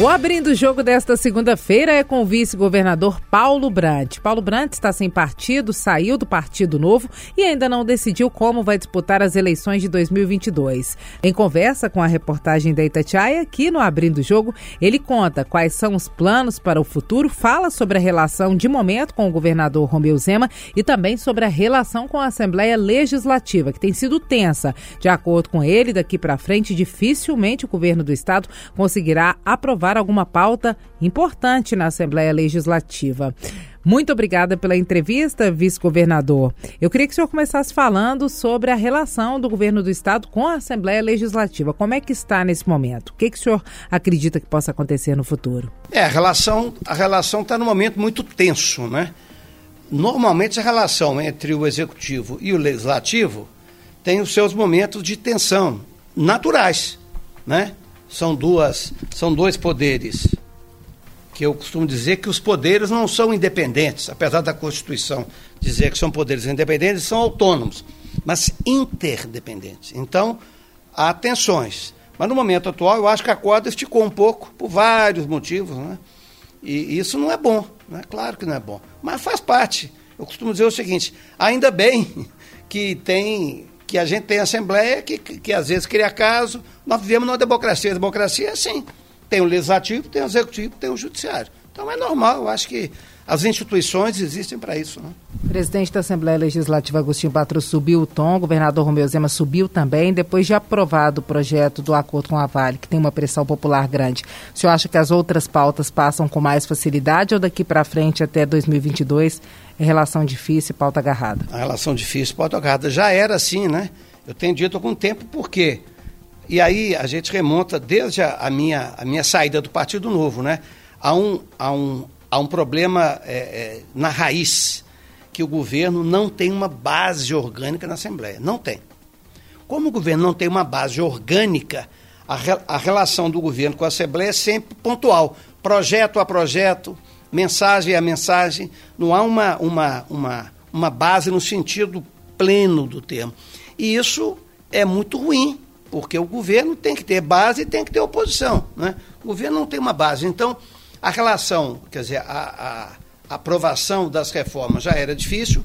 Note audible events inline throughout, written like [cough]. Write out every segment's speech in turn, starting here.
O abrindo o jogo desta segunda-feira é com o vice-governador Paulo Brandt. Paulo Brandt está sem partido, saiu do Partido Novo e ainda não decidiu como vai disputar as eleições de 2022. Em conversa com a reportagem da Itatiaia, aqui no Abrindo o Jogo, ele conta quais são os planos para o futuro, fala sobre a relação de momento com o governador Romeu Zema e também sobre a relação com a Assembleia Legislativa, que tem sido tensa. De acordo com ele, daqui para frente, dificilmente o governo do estado conseguirá aprovar aprovar alguma pauta importante na Assembleia Legislativa. Muito obrigada pela entrevista, vice-governador. Eu queria que o senhor começasse falando sobre a relação do governo do estado com a Assembleia Legislativa. Como é que está nesse momento? O que, que o senhor acredita que possa acontecer no futuro? É, a relação a relação está num momento muito tenso, né? Normalmente a relação entre o executivo e o legislativo tem os seus momentos de tensão naturais, né? São duas, são dois poderes que eu costumo dizer que os poderes não são independentes, apesar da Constituição dizer que são poderes independentes, são autônomos, mas interdependentes. Então, há tensões. Mas no momento atual, eu acho que a corda esticou um pouco, por vários motivos, né? E isso não é bom, né? Claro que não é bom, mas faz parte. Eu costumo dizer o seguinte: ainda bem [laughs] que tem que a gente tem assembleia que, que, que, às vezes cria caso. Nós vivemos numa democracia. A democracia é assim. Tem o legislativo, tem o executivo, tem o judiciário. Então é normal, eu acho que as instituições existem para isso. Né? Presidente da Assembleia Legislativa, Agostinho Patro, subiu o tom, o governador Romeu Zema subiu também, depois de aprovado o projeto do acordo com a Vale, que tem uma pressão popular grande. O senhor acha que as outras pautas passam com mais facilidade ou daqui para frente, até 2022, é relação difícil e pauta agarrada? A relação difícil pauta agarrada. Já era assim, né? Eu tenho dito há algum tempo por quê. E aí a gente remonta desde a, a, minha, a minha saída do Partido Novo, né? A um, a um, há um problema é, é, na raiz, que o governo não tem uma base orgânica na Assembleia. Não tem. Como o governo não tem uma base orgânica, a, re, a relação do governo com a Assembleia é sempre pontual. Projeto a projeto, mensagem a mensagem. Não há uma, uma, uma, uma base no sentido pleno do termo. E isso é muito ruim, porque o governo tem que ter base e tem que ter oposição. Né? O governo não tem uma base. Então, a relação, quer dizer, a, a aprovação das reformas já era difícil,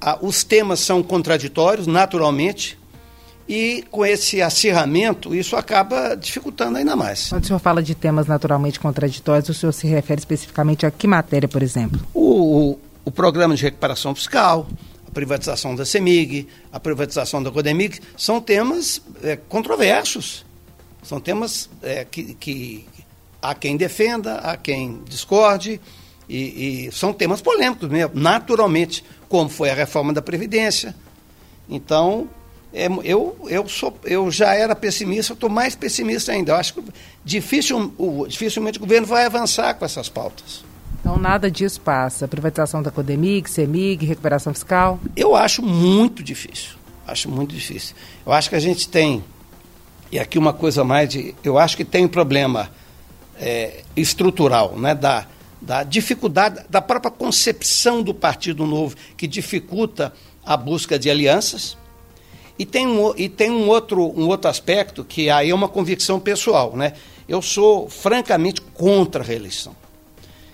a, os temas são contraditórios, naturalmente, e com esse acirramento, isso acaba dificultando ainda mais. Quando o senhor fala de temas naturalmente contraditórios, o senhor se refere especificamente a que matéria, por exemplo? O, o, o programa de recuperação fiscal, a privatização da CEMIG, a privatização da Codemig, são temas é, controversos. São temas é, que, que, há quem defenda, há quem discorde, e, e são temas polêmicos mesmo, naturalmente, como foi a reforma da Previdência. Então, é, eu, eu, sou, eu já era pessimista, estou mais pessimista ainda. Eu acho que difícil, o, dificilmente o governo vai avançar com essas pautas. Então, nada disso passa. Privatização da Codemig, CEMIG, recuperação fiscal? Eu acho muito difícil. Acho muito difícil. Eu acho que a gente tem, e aqui uma coisa mais de. Eu acho que tem um problema é, estrutural, né, da, da dificuldade, da própria concepção do Partido Novo, que dificulta a busca de alianças. E tem um, e tem um, outro, um outro aspecto que aí é uma convicção pessoal. Né? Eu sou francamente contra a reeleição.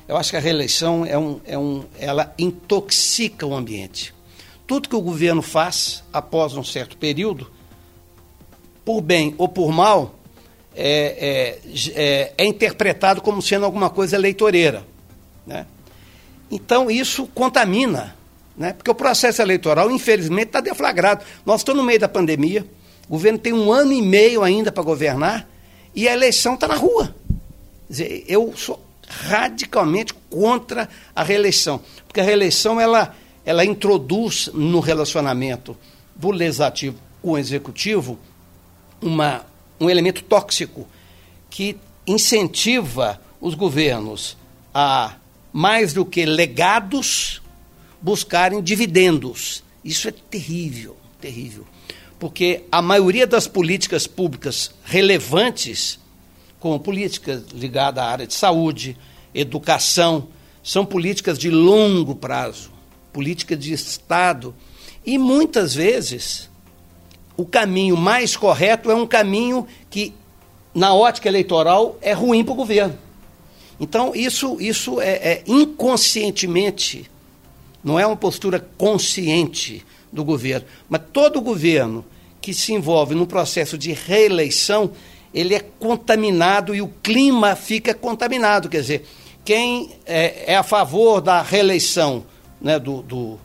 Eu acho que a reeleição é um, é um, ela intoxica o ambiente. Tudo que o governo faz após um certo período, por bem ou por mal, é, é, é, é interpretado como sendo alguma coisa eleitoreira. Né? Então isso contamina, né? porque o processo eleitoral, infelizmente, está deflagrado. Nós estamos no meio da pandemia, o governo tem um ano e meio ainda para governar e a eleição está na rua. Dizer, eu sou radicalmente contra a reeleição, porque a reeleição ela, ela introduz no relacionamento do legislativo com o executivo uma, um elemento tóxico que incentiva os governos a, mais do que legados, buscarem dividendos. Isso é terrível, terrível. Porque a maioria das políticas públicas relevantes, como políticas ligadas à área de saúde, educação, são políticas de longo prazo, política de Estado. E muitas vezes o caminho mais correto é um caminho que, na ótica eleitoral, é ruim para o governo. Então, isso, isso é, é inconscientemente, não é uma postura consciente do governo, mas todo governo que se envolve num processo de reeleição, ele é contaminado e o clima fica contaminado. Quer dizer, quem é, é a favor da reeleição né, do, do,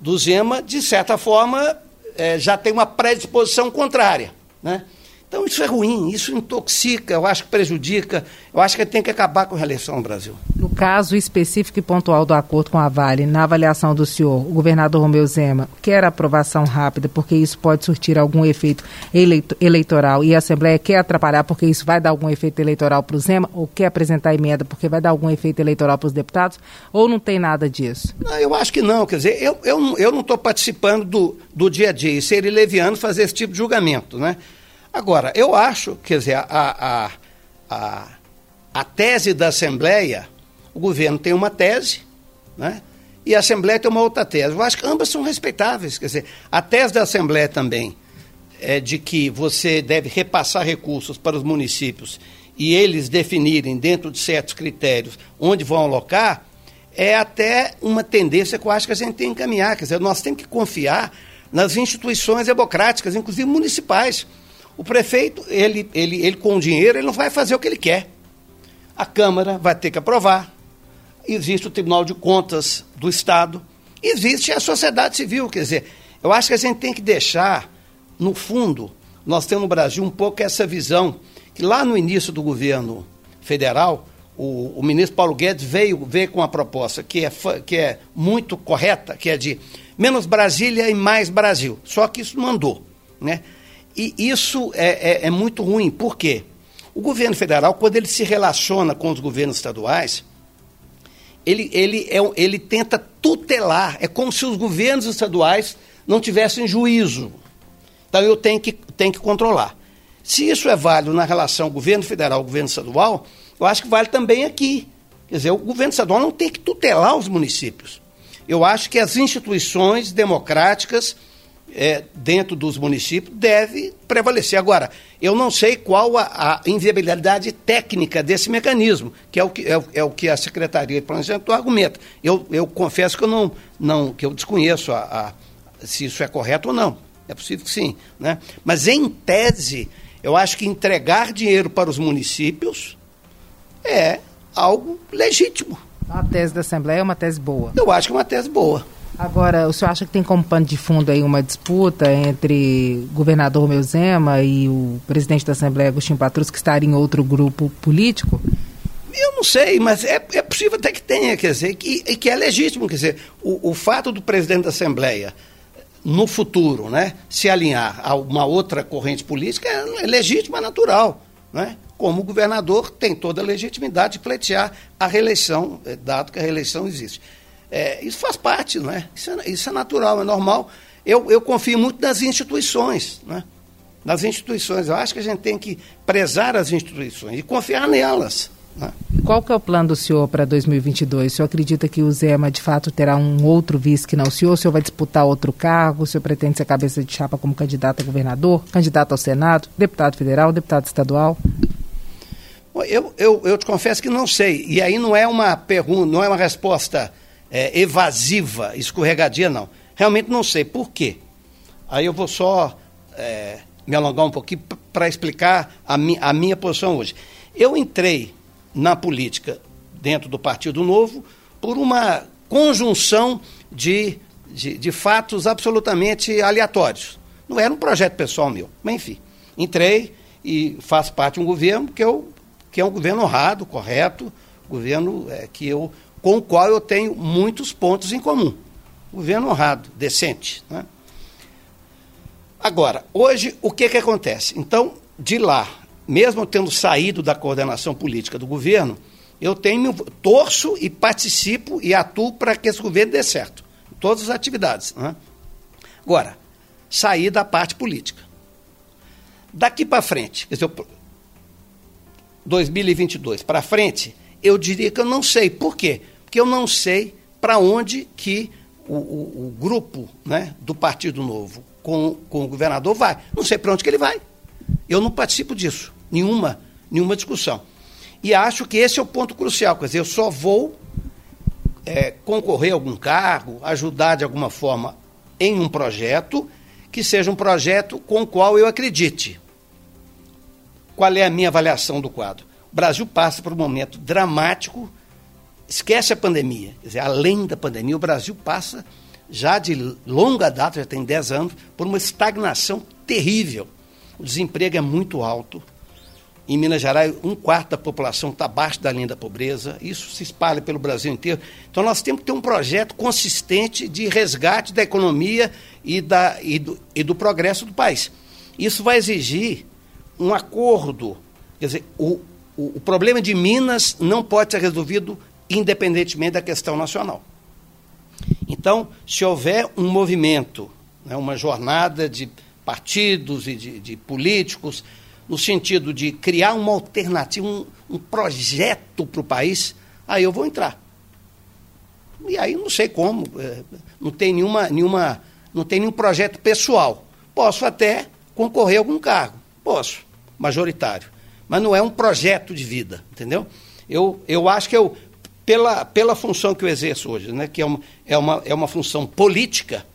do Zema, de certa forma, é, já tem uma predisposição contrária. Né? Então isso é ruim, isso intoxica, eu acho que prejudica, eu acho que tem que acabar com a reeleição no Brasil. Caso específico e pontual do acordo com a Vale, na avaliação do senhor, o governador Romeu Zema quer aprovação rápida porque isso pode surtir algum efeito eleitoral e a Assembleia quer atrapalhar porque isso vai dar algum efeito eleitoral para o Zema ou quer apresentar emenda porque vai dar algum efeito eleitoral para os deputados ou não tem nada disso? Não, eu acho que não, quer dizer, eu, eu, eu não estou participando do, do dia a dia e seria leviano fazer esse tipo de julgamento, né? Agora, eu acho, quer dizer, a, a, a, a tese da Assembleia, o governo tem uma tese, né? e a Assembleia tem uma outra tese. Eu acho que ambas são respeitáveis. Quer dizer, a tese da Assembleia também é de que você deve repassar recursos para os municípios e eles definirem, dentro de certos critérios, onde vão alocar, é até uma tendência que eu acho que a gente tem que encaminhar. Quer dizer, nós temos que confiar nas instituições democráticas, inclusive municipais. O prefeito, ele, ele, ele com o dinheiro, ele não vai fazer o que ele quer. A Câmara vai ter que aprovar. Existe o Tribunal de Contas do Estado. Existe a sociedade civil. Quer dizer, eu acho que a gente tem que deixar, no fundo, nós temos no Brasil um pouco essa visão, que lá no início do governo federal, o, o ministro Paulo Guedes veio, veio com uma proposta que é, que é muito correta, que é de menos Brasília e mais Brasil. Só que isso mandou. Né? E isso é, é, é muito ruim. Por quê? O governo federal, quando ele se relaciona com os governos estaduais, ele, ele, é, ele tenta tutelar. É como se os governos estaduais não tivessem juízo. Então eu tenho que, tenho que controlar. Se isso é válido na relação governo federal governo estadual, eu acho que vale também aqui. Quer dizer, o governo estadual não tem que tutelar os municípios. Eu acho que as instituições democráticas é, dentro dos municípios deve prevalecer. Agora, eu não sei qual a, a inviabilidade técnica desse mecanismo, que é o que, é, é o que a Secretaria de Planejamento argumenta. Eu, eu confesso que eu não, não que eu desconheço a, a, se isso é correto ou não. É possível que sim. Né? Mas, em tese, eu acho que entregar dinheiro para os municípios é algo legítimo. A tese da Assembleia é uma tese boa. Eu acho que é uma tese boa. Agora, o senhor acha que tem como pano de fundo aí uma disputa entre o governador Romeu Zema e o presidente da Assembleia, Agostinho Patrus, que estaria em outro grupo político? Eu não sei, mas é, é possível até que tenha, quer dizer, que, que é legítimo, quer dizer, o, o fato do presidente da Assembleia no futuro, né, se alinhar a uma outra corrente política é, é legítimo, é natural, né? Como governador tem toda a legitimidade de pleitear a reeleição, eh, dado que a reeleição existe. É, isso faz parte, não é? Isso, é? isso é natural, é normal. Eu, eu confio muito nas instituições, né? nas instituições. Eu acho que a gente tem que prezar as instituições e confiar nelas. Né? Qual que é o plano do senhor para 2022? O senhor acredita que o Zema, de fato, terá um outro vice que não o senhor? O senhor vai disputar outro cargo? O senhor pretende ser cabeça de chapa como candidato a governador, candidato ao Senado, deputado federal, deputado estadual? Eu, eu, eu te confesso que não sei. E aí não é uma pergunta, não é uma resposta é, evasiva, escorregadia, não. Realmente não sei. Por quê? Aí eu vou só é, me alongar um pouquinho para explicar a, mi a minha posição hoje. Eu entrei na política dentro do Partido Novo por uma conjunção de, de, de, fatos absolutamente aleatórios. Não era um projeto pessoal meu, mas enfim. Entrei e faço parte de um governo que, eu, que é um governo honrado, correto, governo é, que eu com o qual eu tenho muitos pontos em comum. Governo honrado, decente. Né? Agora, hoje, o que, que acontece? Então, de lá, mesmo tendo saído da coordenação política do governo, eu tenho, torço e participo e atuo para que esse governo dê certo. Todas as atividades. Né? Agora, sair da parte política. Daqui para frente, quer dizer, 2022 para frente, eu diria que eu não sei. Por quê? Que eu não sei para onde que o, o, o, grupo né, do Partido Novo com, com o governador vai. Não sei para onde que ele vai. Eu não participo disso, nenhuma, nenhuma discussão. E acho que esse é o ponto crucial. Quer dizer, eu só vou é, concorrer a algum cargo, ajudar de alguma forma em um projeto que seja um projeto com o qual eu acredite. Qual é a minha avaliação do quadro? O Brasil passa por um momento dramático, esquece a pandemia, quer dizer, além da pandemia, o Brasil passa já de longa data, já tem 10 anos, por uma estagnação terrível. O desemprego é muito alto, em Minas Gerais, um quarto da população está abaixo da linha da pobreza. Isso se espalha pelo Brasil inteiro. Então, nós temos que ter um projeto consistente de resgate da economia e, da, e, do, e do progresso do país. Isso vai exigir um acordo. Quer dizer, o, o, o problema de Minas não pode ser resolvido independentemente da questão nacional. Então, se houver um movimento, né, uma jornada de partidos e de, de políticos no sentido de criar uma alternativa, um, um projeto para o país, aí eu vou entrar. E aí não sei como, é, não tem nenhuma, nenhuma, não tem nenhum projeto pessoal. Posso até concorrer a algum cargo, posso, majoritário, mas não é um projeto de vida, entendeu? Eu, eu acho que eu, pela, pela função que eu exerço hoje, né, que é uma, é uma, é uma função política,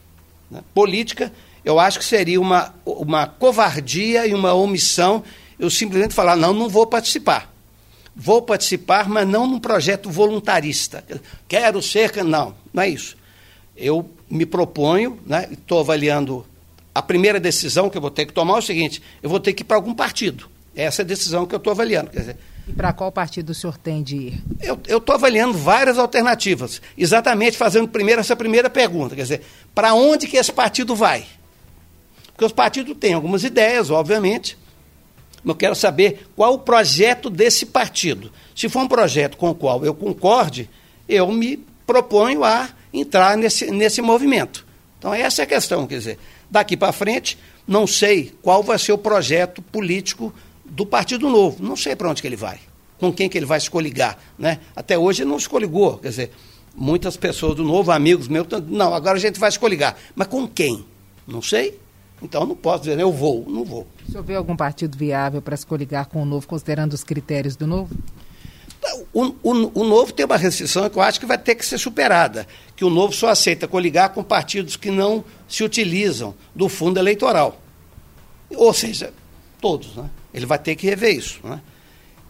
né, política, eu acho que seria uma, uma covardia e uma omissão eu simplesmente falar, não, não vou participar. Vou participar, mas não num projeto voluntarista. Quero ser. Não, não é isso. Eu me proponho, né, estou avaliando. A primeira decisão que eu vou ter que tomar é o seguinte: eu vou ter que ir para algum partido. Essa é a decisão que eu estou avaliando. Quer dizer, e para qual partido o senhor tem de ir? Eu estou avaliando várias alternativas. Exatamente fazendo primeiro essa primeira pergunta. Quer dizer, para onde que esse partido vai? Porque os partidos têm algumas ideias, obviamente. Eu quero saber qual o projeto desse partido. Se for um projeto com o qual eu concorde, eu me proponho a entrar nesse, nesse movimento. Então, essa é a questão. Quer dizer, daqui para frente, não sei qual vai ser o projeto político do Partido Novo. Não sei para onde que ele vai, com quem que ele vai se coligar. Né? Até hoje ele não se coligou. Quer dizer, muitas pessoas do Novo, amigos meus, não, agora a gente vai se coligar. Mas com quem? Não sei. Então não posso dizer, eu vou, não vou. O senhor vê algum partido viável para se coligar com o novo, considerando os critérios do novo? O, o, o, novo tem uma restrição que eu acho que vai ter que ser superada, que o novo só aceita coligar com partidos que não se utilizam do fundo eleitoral. Ou seja, todos, né? Ele vai ter que rever isso, né?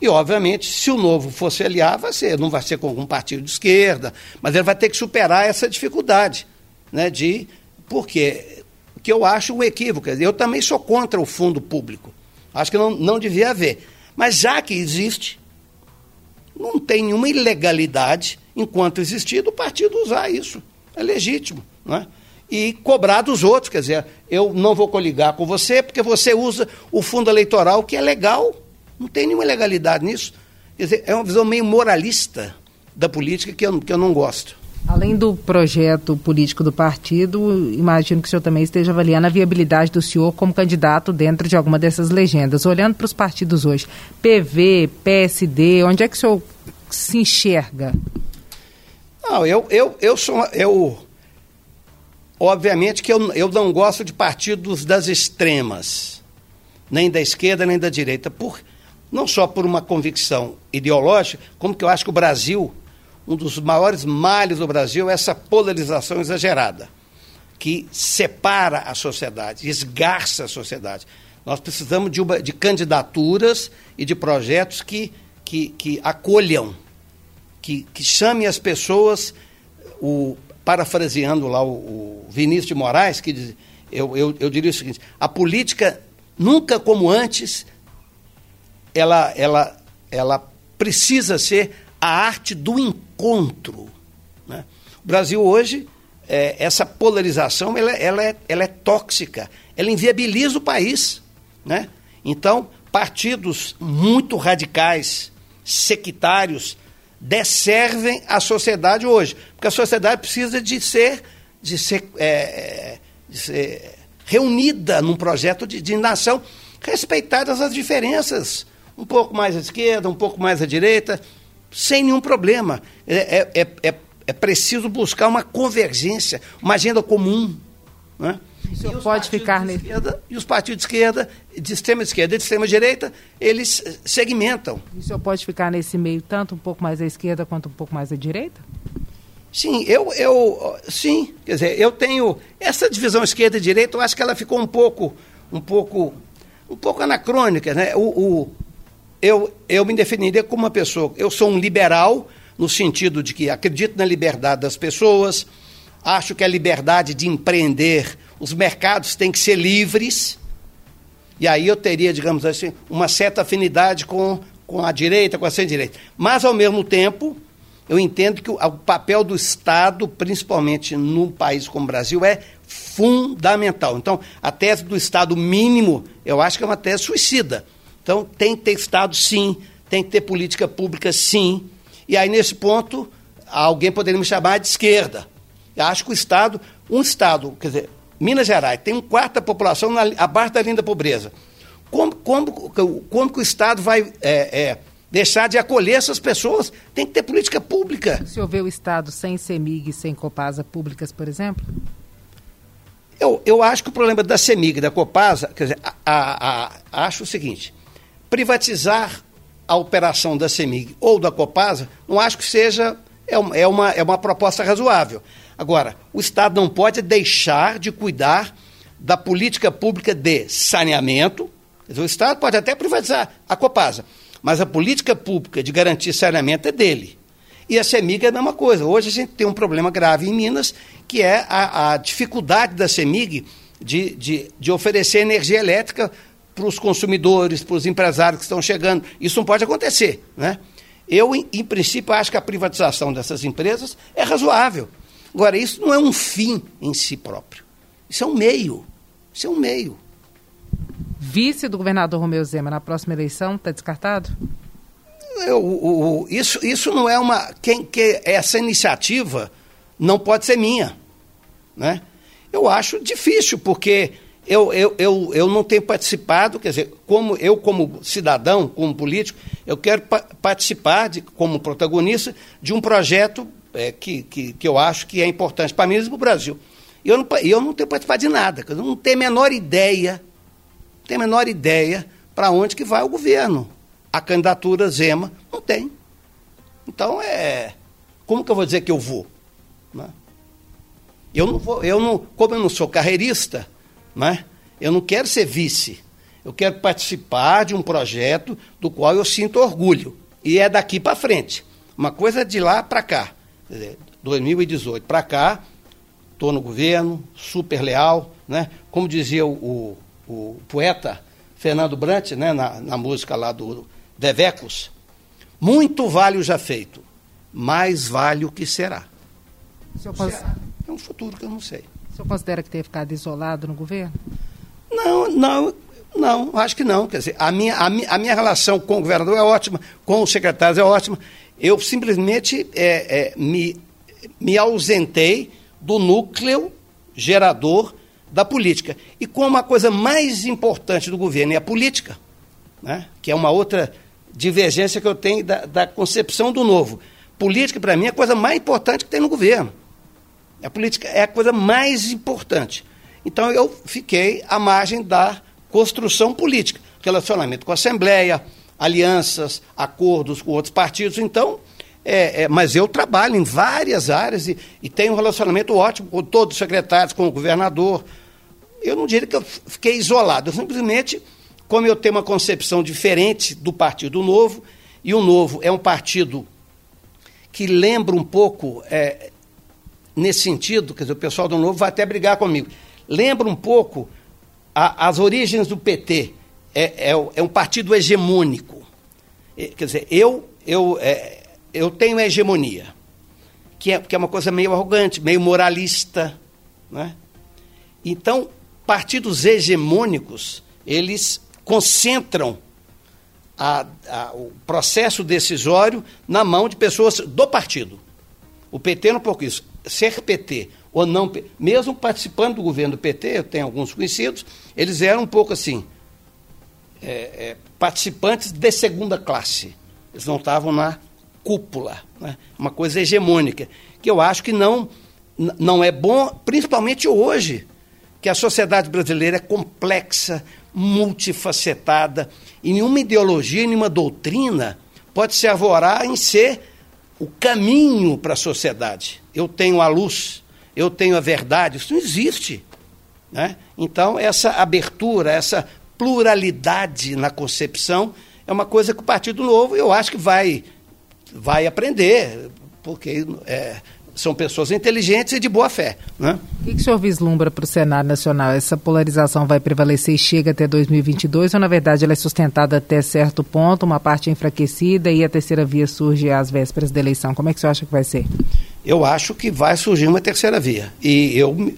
E, obviamente, se o novo fosse aliar, vai ser, não vai ser com algum partido de esquerda, mas ele vai ter que superar essa dificuldade, né? De, porque que eu acho um equívoco. Eu também sou contra o fundo público. Acho que não, não devia haver. Mas já que existe, não tem nenhuma ilegalidade, enquanto existir, do partido usar isso. É legítimo. Não é? E cobrar dos outros. Quer dizer, eu não vou coligar com você porque você usa o fundo eleitoral, que é legal. Não tem nenhuma ilegalidade nisso. Quer dizer, é uma visão meio moralista da política que eu, que eu não gosto. Além do projeto político do partido, imagino que o senhor também esteja avaliando a viabilidade do senhor como candidato dentro de alguma dessas legendas. Olhando para os partidos hoje, PV, PSD, onde é que o senhor se enxerga? Não, eu, eu, eu sou. Eu, obviamente que eu, eu não gosto de partidos das extremas, nem da esquerda nem da direita, por, não só por uma convicção ideológica, como que eu acho que o Brasil um dos maiores males do Brasil é essa polarização exagerada, que separa a sociedade, esgarça a sociedade. Nós precisamos de, uma, de candidaturas e de projetos que, que, que acolham, que, que chamem as pessoas, o, parafraseando lá o, o Vinícius de Moraes, que diz, eu, eu, eu diria o seguinte, a política, nunca como antes, ela, ela, ela precisa ser a arte do encontro. Né? O Brasil hoje, é, essa polarização, ela, ela, é, ela é tóxica, ela inviabiliza o país. Né? Então, partidos muito radicais, sectários, desservem a sociedade hoje. Porque a sociedade precisa de ser, de ser, é, de ser reunida num projeto de, de nação, respeitadas as diferenças. Um pouco mais à esquerda, um pouco mais à direita, sem nenhum problema. É, é, é, é preciso buscar uma convergência, uma agenda comum. Né? O senhor pode ficar nesse. E os partidos de esquerda, de extrema esquerda e de extrema direita, eles segmentam. E o senhor pode ficar nesse meio, tanto um pouco mais à esquerda quanto um pouco mais à direita? Sim, eu, eu sim, quer dizer, eu tenho essa divisão esquerda e direita, eu acho que ela ficou um pouco, um pouco, um pouco anacrônica, né? O, o, eu, eu me definiria como uma pessoa, eu sou um liberal no sentido de que acredito na liberdade das pessoas, acho que a liberdade de empreender, os mercados têm que ser livres, e aí eu teria, digamos assim, uma certa afinidade com, com a direita, com a centro-direita. Mas, ao mesmo tempo, eu entendo que o, o papel do Estado, principalmente num país como o Brasil, é fundamental. Então, a tese do Estado mínimo, eu acho que é uma tese suicida. Então, tem que ter Estado, sim, tem que ter política pública, sim. E aí, nesse ponto, alguém poderia me chamar de esquerda. Eu acho que o Estado, um Estado, quer dizer, Minas Gerais tem um quarto da população na, abaixo da linha da pobreza. Como, como, como que o Estado vai é, é, deixar de acolher essas pessoas. Tem que ter política pública. O senhor vê o Estado sem CEMIG e sem Copasa públicas, por exemplo? Eu, eu acho que o problema da CEMIG e da Copasa, quer dizer, a, a, a, acho o seguinte, privatizar a operação da CEMIG ou da Copasa, não acho que seja, é, é, uma, é uma proposta razoável. Agora, o Estado não pode deixar de cuidar da política pública de saneamento, o Estado pode até privatizar a Copasa, mas a política pública de garantir saneamento é dele. E a CEMIG é a mesma coisa. Hoje a gente tem um problema grave em Minas, que é a, a dificuldade da CEMIG de, de, de oferecer energia elétrica para os consumidores, para os empresários que estão chegando. Isso não pode acontecer. Né? Eu, em, em, princípio, acho que a privatização dessas empresas é razoável. Agora, isso não é um fim em si próprio. Isso é um meio. Isso é um meio vice do governador Romeu Zema na próxima eleição, está descartado? Eu, o, o, isso, isso não é uma. Quem, que, essa iniciativa não pode ser minha. Né? Eu acho difícil, porque eu, eu, eu, eu não tenho participado, quer dizer, como eu, como cidadão, como político, eu quero pa participar, de, como protagonista, de um projeto é, que, que, que eu acho que é importante para mim e para o Brasil. E eu não, eu não tenho participado de nada, eu não tenho a menor ideia tem a menor ideia para onde que vai o governo. A candidatura Zema não tem. Então é. Como que eu vou dizer que eu vou? Né? Eu não vou, eu não, como eu não sou carreirista, né? eu não quero ser vice. Eu quero participar de um projeto do qual eu sinto orgulho. E é daqui para frente. Uma coisa é de lá para cá. Quer dizer, 2018 para cá, estou no governo, super leal. Né? Como dizia o, o poeta Fernando Brant, né, na, na música lá do Devecos, muito vale o já feito, mais vale o que será. O cons... será. É um futuro que eu não sei. O senhor considera que ter ficado isolado no governo? Não, não, não, acho que não. Quer dizer, a minha, a minha, a minha relação com o governador é ótima, com os secretários é ótima. Eu simplesmente é, é, me, me ausentei do núcleo gerador da política. E como a coisa mais importante do governo é a política, né? que é uma outra divergência que eu tenho da, da concepção do novo. Política, para mim, é a coisa mais importante que tem no governo. A política é a coisa mais importante. Então, eu fiquei à margem da construção política, relacionamento com a Assembleia, alianças, acordos com outros partidos. Então, é, é, mas eu trabalho em várias áreas e, e, tenho um relacionamento ótimo com todos os secretários, com o governador, eu não diria que eu fiquei isolado, eu simplesmente, como eu tenho uma concepção diferente do Partido Novo, e o Novo é um partido que lembra um pouco, é, nesse sentido, quer dizer, o pessoal do Novo vai até brigar comigo, lembra um pouco a, as origens do PT, é, é, é, um partido hegemônico. Quer dizer, eu, eu, é, eu tenho hegemonia, que é, que é uma coisa meio arrogante, meio moralista. Né? Então, partidos hegemônicos, eles concentram a, a, o processo decisório na mão de pessoas do partido. O PT não pouco isso. Ser PT ou não, mesmo participando do governo do PT, eu tenho alguns conhecidos, eles eram um pouco assim, é, é, participantes de segunda classe. Eles não estavam na cúpula, né? uma coisa hegemônica, que eu acho que não, não é bom, principalmente hoje, que a sociedade brasileira é complexa, multifacetada, e nenhuma ideologia, nenhuma doutrina pode se arvorar em ser o caminho para a sociedade. Eu tenho a luz, eu tenho a verdade, isso não existe. Né? Então, essa abertura, essa pluralidade na concepção é uma coisa que o Partido Novo, eu acho que vai, vai aprender, porque é, são pessoas inteligentes e de boa fé. Né? O que, que o senhor vislumbra para o Senado Nacional? Essa polarização vai prevalecer e chega até 2022 ou, na verdade, ela é sustentada até certo ponto, uma parte enfraquecida e a terceira via surge às vésperas da eleição? Como é que o senhor acha que vai ser? Eu acho que vai surgir uma terceira via. E eu,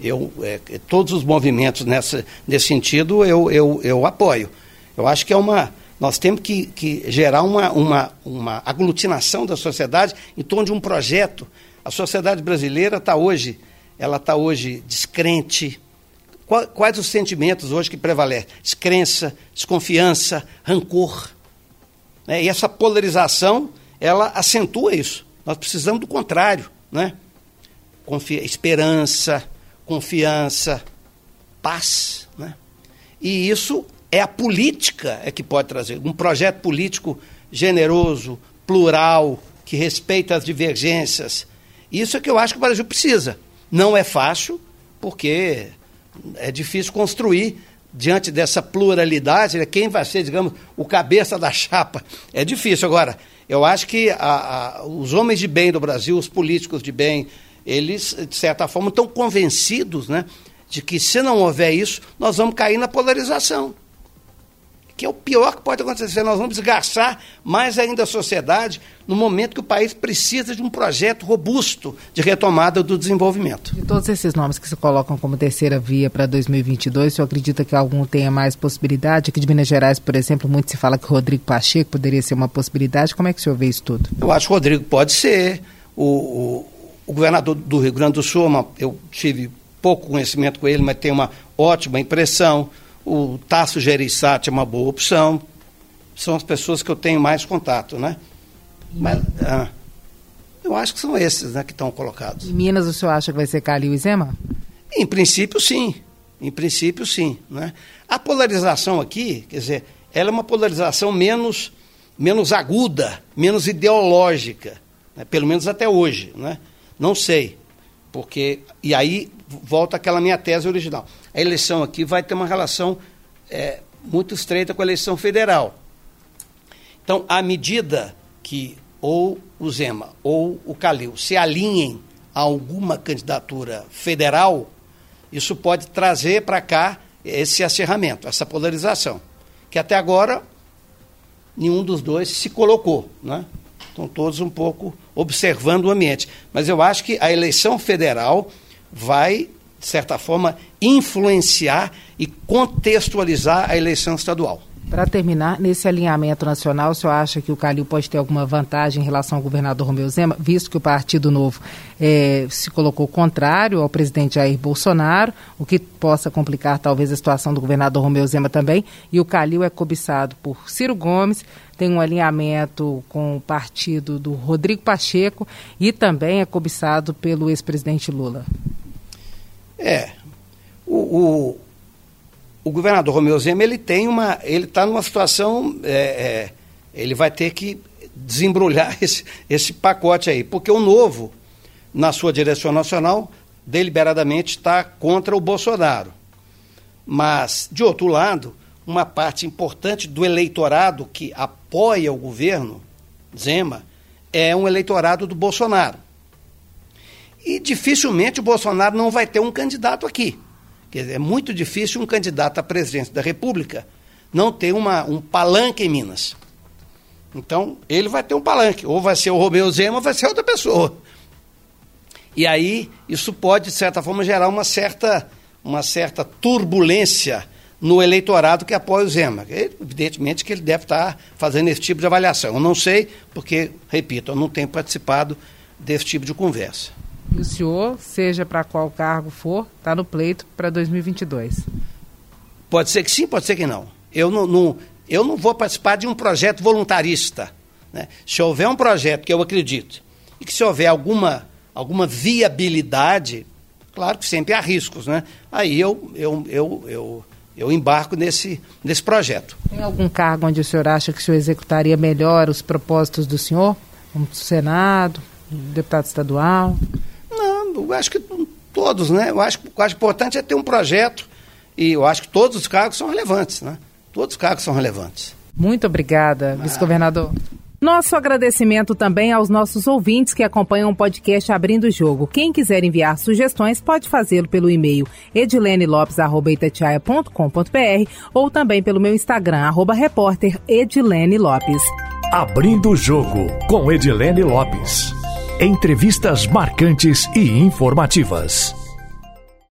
eu é, todos os movimentos nessa, nesse sentido eu, eu, eu apoio. Eu acho que é uma nós temos que, que, gerar uma, uma, uma aglutinação da sociedade em torno de um projeto a sociedade brasileira está hoje, ela está hoje descrente. Quais os sentimentos hoje que prevalecem? Descrença, desconfiança, rancor. Né? E essa polarização, ela acentua isso. Nós precisamos do contrário, né? Confia esperança, confiança, paz, né? E isso é a política é que pode trazer um projeto político generoso, plural, que respeita as divergências, isso é que eu acho que o Brasil precisa. Não é fácil, porque é difícil construir diante dessa pluralidade, né? quem vai ser, digamos, o cabeça da chapa. É difícil. Agora, eu acho que a, a, os homens de bem do Brasil, os políticos de bem, eles, de certa forma, estão convencidos né, de que se não houver isso, nós vamos cair na polarização que é o pior que pode acontecer. Nós vamos desgastar mais ainda a sociedade no momento que o país precisa de um projeto robusto de retomada do desenvolvimento. De todos esses nomes que se colocam como terceira via para 2022, o senhor acredita que algum tenha mais possibilidade? Aqui de Minas Gerais, por exemplo, muito se fala que Rodrigo Pacheco poderia ser uma possibilidade. Como é que o senhor vê isso tudo? Eu acho que o Rodrigo pode ser. O, o, o governador do Rio Grande do Sul, eu tive pouco conhecimento com ele, mas tem uma ótima impressão. O Tasso Gereissati é uma boa opção. São as pessoas que eu tenho mais contato, né? Mas, ah, eu acho que são esses né, que estão colocados. Em Minas, o senhor acha que vai ser Calil e Zema? Em princípio, sim. Em princípio, sim. Né? A polarização aqui, quer dizer, ela é uma polarização menos, menos aguda, menos ideológica, né? pelo menos até hoje. Né? Não sei. Porque, e aí volta aquela minha tese original a eleição aqui vai ter uma relação é, muito estreita com a eleição federal. Então, à medida que ou o Zema ou o Calil se alinhem a alguma candidatura federal, isso pode trazer para cá esse acerramento, essa polarização, que até agora nenhum dos dois se colocou, né? Estão todos um pouco observando o ambiente. Mas eu acho que a eleição federal vai de certa forma, influenciar e contextualizar a eleição estadual. Para terminar, nesse alinhamento nacional, o senhor acha que o Calil pode ter alguma vantagem em relação ao governador Romeu Zema, visto que o Partido Novo é, se colocou contrário ao presidente Jair Bolsonaro, o que possa complicar talvez a situação do governador Romeu Zema também, e o Calil é cobiçado por Ciro Gomes, tem um alinhamento com o partido do Rodrigo Pacheco e também é cobiçado pelo ex-presidente Lula. É. O, o, o governador Romeu Zema, ele tem uma. ele está numa situação. É, é, ele vai ter que desembrulhar [laughs] esse, esse pacote aí. Porque o novo, na sua direção nacional, deliberadamente está contra o Bolsonaro. Mas, de outro lado, uma parte importante do eleitorado que apoia o governo, Zema, é um eleitorado do Bolsonaro. E dificilmente o Bolsonaro não vai ter um candidato aqui. É muito difícil um candidato à presidência da República não ter uma, um palanque em Minas. Então, ele vai ter um palanque. Ou vai ser o Romeu Zema ou vai ser outra pessoa. E aí, isso pode, de certa forma, gerar uma certa, uma certa turbulência no eleitorado que apoia o Zema. Evidentemente que ele deve estar fazendo esse tipo de avaliação. Eu não sei, porque, repito, eu não tenho participado desse tipo de conversa. E o senhor, seja para qual cargo for, está no pleito para 2022? Pode ser que sim, pode ser que não. Eu não, não, eu não vou participar de um projeto voluntarista. Né? Se houver um projeto que eu acredito e que se houver alguma, alguma viabilidade, claro que sempre há riscos, né? aí eu, eu, eu, eu, eu embarco nesse, nesse projeto. Tem algum cargo onde o senhor acha que o senhor executaria melhor os propósitos do senhor? Como Senado, deputado estadual? Eu acho que todos, né? Eu acho que o importante é ter um projeto e eu acho que todos os cargos são relevantes, né? Todos os cargos são relevantes. Muito obrigada, ah. vice-governador. Nosso agradecimento também aos nossos ouvintes que acompanham o podcast Abrindo o Jogo. Quem quiser enviar sugestões pode fazê-lo pelo e-mail edilenelopes.com.br ou também pelo meu Instagram, arroba repórter Edilene Lopes. Abrindo o Jogo com Edilene Lopes. Entrevistas marcantes e informativas.